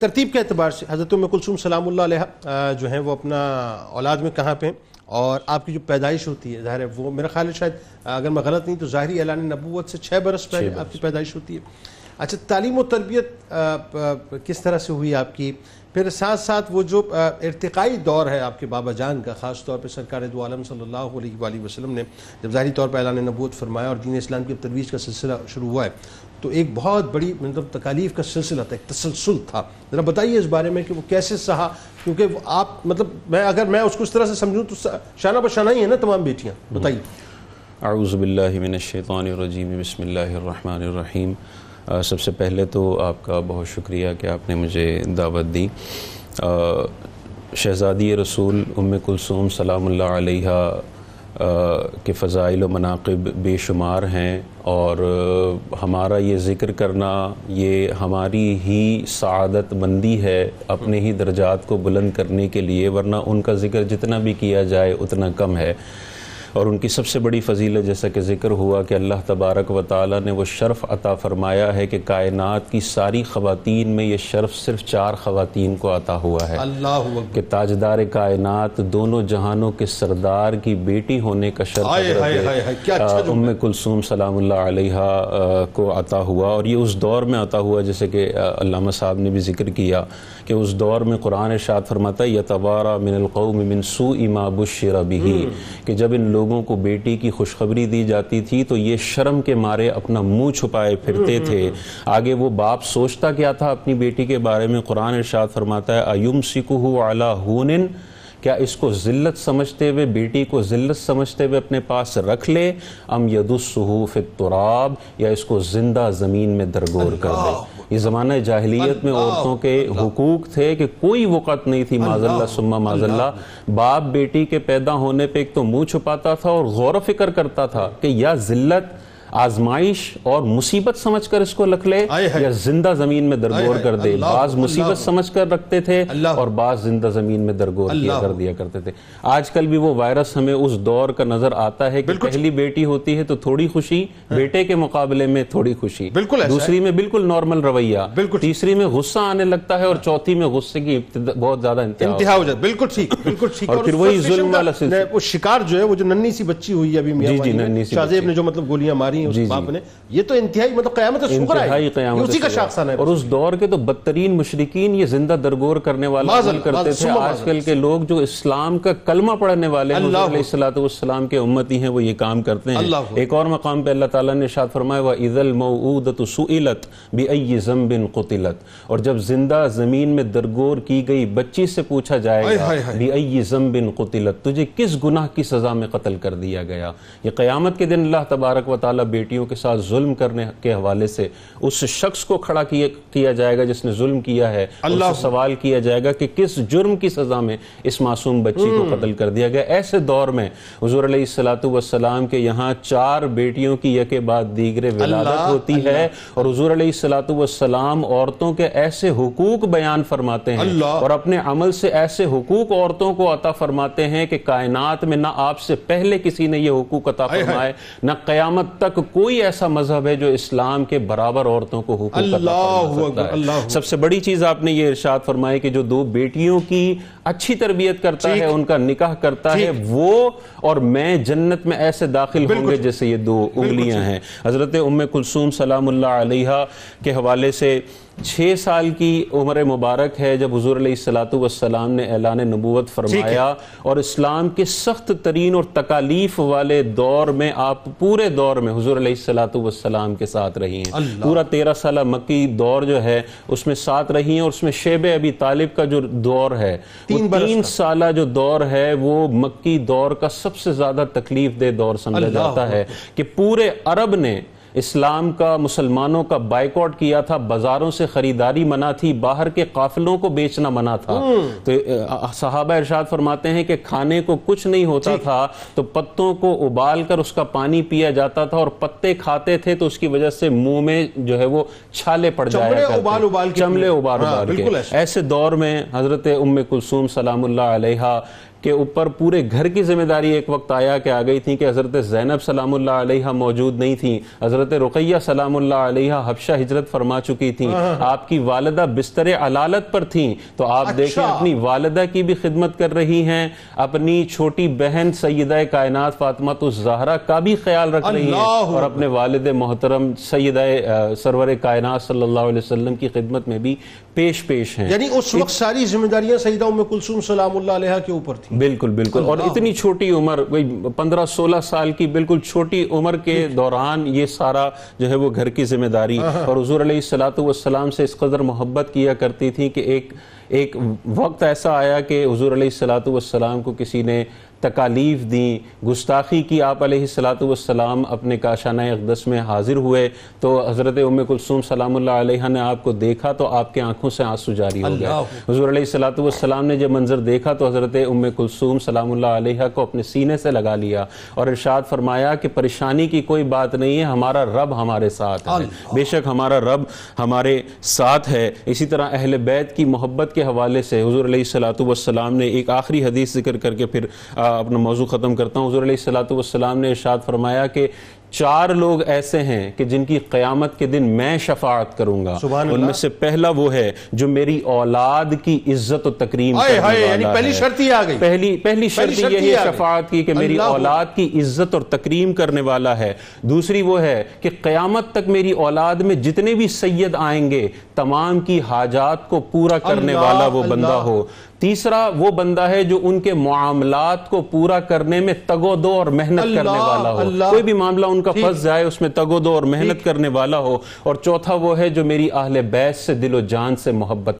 ترتیب کے اعتبار سے حضرت ام کلثوم سلام اللہ علیہ جو ہیں وہ اپنا اولاد میں کہاں پہ ہیں؟ اور آپ کی جو پیدائش ہوتی ہے ظاہر ہے وہ میرا خیال ہے شاید اگر میں غلط نہیں تو ظاہری اعلان نبوت سے چھ برس پہلے آپ کی پیدائش ہوتی ہے۔ اچھا تعلیم و تربیت کس طرح سے ہوئی آپ کی؟ پھر ساتھ ساتھ وہ جو ارتقائی دور ہے آپ کے بابا جان کا، خاص طور پہ سرکار دو عالم صلی اللہ علیہ وآلہ وسلم نے جب ظاہری طور پہ اعلان نبوت فرمایا اور دین اسلام کی ترویج کا سلسلہ شروع ہوا ہے، تو ایک بہت بڑی مطلب تکالیف کا سلسلہ تھا، ایک تسلسل تھا۔ ذرا بتائیے اس بارے میں کہ وہ کیسے سہا؟ کیونکہ آپ مطلب میں اگر میں اس کو اس طرح سے سمجھوں تو شانہ بشانہ ہی ہیں نا تمام بیٹیاں۔ بتائیے۔ اعوذ باللہ من الشیطان الرجیم، بسم اللہ الرحمن الرحیم۔ سب سے پہلے تو آپ کا بہت شکریہ کہ آپ نے مجھے دعوت دی۔ شہزادی رسول ام کلثوم سلام اللہ علیہ کے فضائل و مناقب بے شمار ہیں اور ہمارا یہ ذکر کرنا، یہ ہماری ہی سعادت مندی ہے اپنے ہی درجات کو بلند کرنے کے لیے، ورنہ ان کا ذکر جتنا بھی کیا جائے اتنا کم ہے۔ اور ان کی سب سے بڑی فضیلت جیسا کہ ذکر ہوا کہ اللہ تبارک و تعالی نے وہ شرف عطا فرمایا ہے کہ کائنات کی ساری خواتین میں یہ شرف صرف چار خواتین کو عطا ہوا ہے اللہ کہ تاجدار کائنات دونوں جہانوں کے سردار کی بیٹی ہونے کا شرف اچھا ام کلثوم سلام اللہ علیہ کو عطا ہوا اور یہ اس دور میں عطا ہوا جیسے کہ علامہ صاحب نے بھی ذکر کیا کہ اس دور میں قرآن ارشاد فرماتا ہے یتوارا من القوم من سوء ما بشر به کہ جب ان لوگوں کو بیٹی کی خوشخبری دی جاتی تھی تو یہ شرم کے مارے اپنا منہ چھپائے پھرتے تھے۔ آگے وہ باپ سوچتا کیا تھا اپنی بیٹی کے بارے میں قرآن ارشاد فرماتا ہے ایمسکہ علی ہونن؟ کیا اس کو ذلت سمجھتے ہوئے بیٹی کو ذلت سمجھتے ہوئے اپنے پاس رکھ لے؟ ام یدسہو فی التراب یا اس کو زندہ زمین میں درگور کر دے؟ یہ زمانہ جاہلیت میں عورتوں کے حقوق تھے کہ کوئی وقت نہیں تھی ماذ اللہ سمہ ماذ اللہ۔ باپ بیٹی کے پیدا ہونے پہ ایک تو منہ چھپاتا تھا اور غور و فکر کرتا تھا کہ یا ذلت آزمائش اور مصیبت سمجھ کر اس کو لکھ لے یا زندہ زمین میں درگور کر دے۔ بعض مصیبت سمجھ کر رکھتے تھے اور بعض زندہ زمین میں درگور کیا کر دیا کرتے تھے۔ آج کل بھی وہ وائرس ہمیں اس دور کا نظر آتا ہے کہ پہلی بیٹی ہوتی ہے تو تھوڑی خوشی بیٹے کے مقابلے میں تھوڑی خوشی۔ دوسری میں بالکل نارمل رویہ۔ تیسری میں غصہ آنے لگتا ہے اور چوتھی میں غصے کی بہت زیادہ انتہا ہو جاتا بالکل ٹھیک بالکل ٹھیک۔ اور پھر وہی ظلم والا سلسلہ۔ وہ شکار جو ہے وہ جو ننی سی بچی ہوئی ابھی میاں جی جی ننی سی شاہ نے جو مطلب گولیاں ماری ہیں اس جی، باپ نے۔ یہ تو انتہائی مطلب قیامت سکر ہے۔ انتہائی قیامت اسی کا شاخسانہ ہے۔ اور اس دور کے تو بدترین مشرقین یہ زندہ درگور کرنے والا کرتے تھے۔ آج کل کے لوگ جو اسلام کا کلمہ پڑھنے والے علیہ السلام کے امتی ہیں وہ یہ کام کرتے ہیں۔ ایک اور مقام پہ اللہ تعالیٰ نے شاد فرمایا وَإِذَا الْمَوْعُودَةُ سُئِلَتْ بِأَيِّ زَمْبٍ قُتِلَتْ اور جب زندہ زمین میں درگور کی گئی بچی سے پوچھا جائے گا بِأَيِّ زَمْبٍ قُتِلَتْ تجھے کس گناہ کی سزا میں قتل کر دیا گیا؟ یہ قیامت کے دن اللہ تبارک و تعالیٰ بیٹیوں کے ساتھ ظلم کرنے کے حوالے سے اس شخص کو کھڑا کیا جائے گا جس نے ظلم کیا ہے اللہ سوال کیا جائے گا کہ کس جرم کی سزا میں اس معصوم بچی کو قتل کر دیا گیا۔ ایسے دور میں حضور علیہ السلام کے یہاں چار بیٹیوں کی یکے بعد دیگر ولادت ہوتی ہے اور حضور علیہ السلام عورتوں کے ایسے حقوق بیان فرماتے ہیں اور اپنے عمل سے ایسے حقوق عورتوں کو عطا فرماتے ہیں کہ کائنات میں نہ آپ سے پہلے کسی نے یہ حقوق عطا فرمائے نہ قیامت تک کوئی ایسا مذہب ہے جو اسلام کے برابر عورتوں کو حقوق عطا فرما سب سے بڑی چیز آپ نے یہ ارشاد فرمائے کہ جو دو بیٹیوں کی اچھی تربیت کرتا ہے ان کا نکاح کرتا ہے وہ اور میں جنت میں ایسے داخل ہوں گے جیسے یہ دو انگلیاں ہیں۔ حضرت ام کلثوم سلام اللہ علیہ کے حوالے سے چھ سال کی عمر مبارک ہے جب حضور علیہ السلام نے اعلان نبوت فرمایا اور اسلام کے سخت ترین اور تکالیف والے دور میں آپ پورے دور میں حضور علیہ السلام کے ساتھ رہی ہیں۔ پورا تیرہ سالہ مکی دور جو ہے اس میں ساتھ رہی ہیں اور اس میں شیب ابی طالب کا جو دور ہے تین سالہ جو دور ہے وہ مکی دور کا سب سے زیادہ تکلیف دے دور سمجھا جاتا ہے کہ پورے عرب نے اسلام کا مسلمانوں کا بائیکاٹ کیا تھا بازاروں سے خریداری منع تھی باہر کے قافلوں کو بیچنا منع تھا۔ تو صحابہ ارشاد فرماتے ہیں کہ کھانے کو کچھ نہیں ہوتا تھا تو پتوں کو ابال کر اس کا پانی پیا جاتا تھا اور پتے کھاتے تھے تو اس کی وجہ سے منہ میں جو ہے وہ چھالے پڑ جایا کرتے۔ چملے ابال ابال کے۔ ایسے۔ دور میں حضرت ام کلثوم سلام اللہ علیہ کے اوپر پورے گھر کی ذمہ داری ایک وقت آیا کہ آ گئی تھی کہ حضرت زینب سلام اللہ علیہ موجود نہیں تھی۔ حضرت رقیہ سلام اللہ علیہ حبشہ ہجرت فرما چکی تھی آپ کی والدہ بستر علالت پر تھیں۔ تو آپ اچھا۔ دیکھیں اپنی والدہ کی بھی خدمت کر رہی ہیں۔ اپنی چھوٹی بہن سیدہ کائنات فاطمہ تو زہرہ کا بھی خیال رکھ رہی ہیں۔ اور اپنے والد محترم سیدہ سرور کائنات صلی اللہ علیہ وسلم کی خدمت میں بھی پیش پیش ہیں۔ یعنی اس وقت ساری ذمہ داریاں سیدہ ام کلثوم سلام اللہ علیہ کے اوپر تھی بالکل بالکل۔ اور اتنی چھوٹی عمر پندرہ سولہ سال کی بالکل چھوٹی عمر کے دوران یہ سارا جو ہے وہ گھر کی ذمہ داری۔ اور حضور علیہ السلام سے اس قدر محبت کیا کرتی تھی کہ ایک ایک وقت ایسا آیا کہ حضور علیہ السلام کو کسی نے تکالیف دیں۔ گستاخی کی آپ علیہ السلام اپنے کاشانہ اقدس میں حاضر ہوئے تو حضرت ام کلثوم سلام اللہ علیہ نے آپ کو دیکھا تو آپ کے آنکھوں سے آنسو جاری ہو گیا حضور علیہ السلام نے جب منظر دیکھا تو حضرت ام کلثوم سلام اللہ علیہ کو اپنے سینے سے لگا لیا اور ارشاد فرمایا کہ پریشانی کی کوئی بات نہیں ہے ہمارا رب ہمارے ساتھ ہے۔ بے شک ہمارا رب ہمارے ساتھ ہے۔ اسی طرح اہل بیت کی محبت کے حوالے سے حضور علیہ السلام نے ایک آخری حدیث ذکر کر کے پھر اپنا موضوع ختم کرتا ہوں۔ حضور علیہ السلاۃ والسلام نے ارشاد فرمایا کہ چار لوگ ایسے ہیں کہ جن کی قیامت کے دن میں شفاعت کروں گا۔ ان میں سے پہلا وہ ہے جو میری اولاد کی عزت و تکریم کرنے والا یعنی پہلی شرط ہی آگئی پہلی پہلی شرط یہ ہے شفاعت کی کہ میری اولاد کی عزت اور تکریم کرنے والا ہے۔ دوسری وہ ہے کہ قیامت تک میری اولاد میں جتنے بھی سید آئیں گے تمام کی حاجات کو پورا کرنے والا وہ بندہ ہو۔ تیسرا وہ بندہ ہے جو ان کے معاملات کو پورا کرنے میں تگو دو اور محنت کرنے والا ہو۔ کوئی بھی معاملہ ان کا پھنس جائے اس میں تگو دو اور محنت کرنے والا ہو۔ اور چوتھا وہ ہے جو میری اہل بیس سے دل و جان سے محبت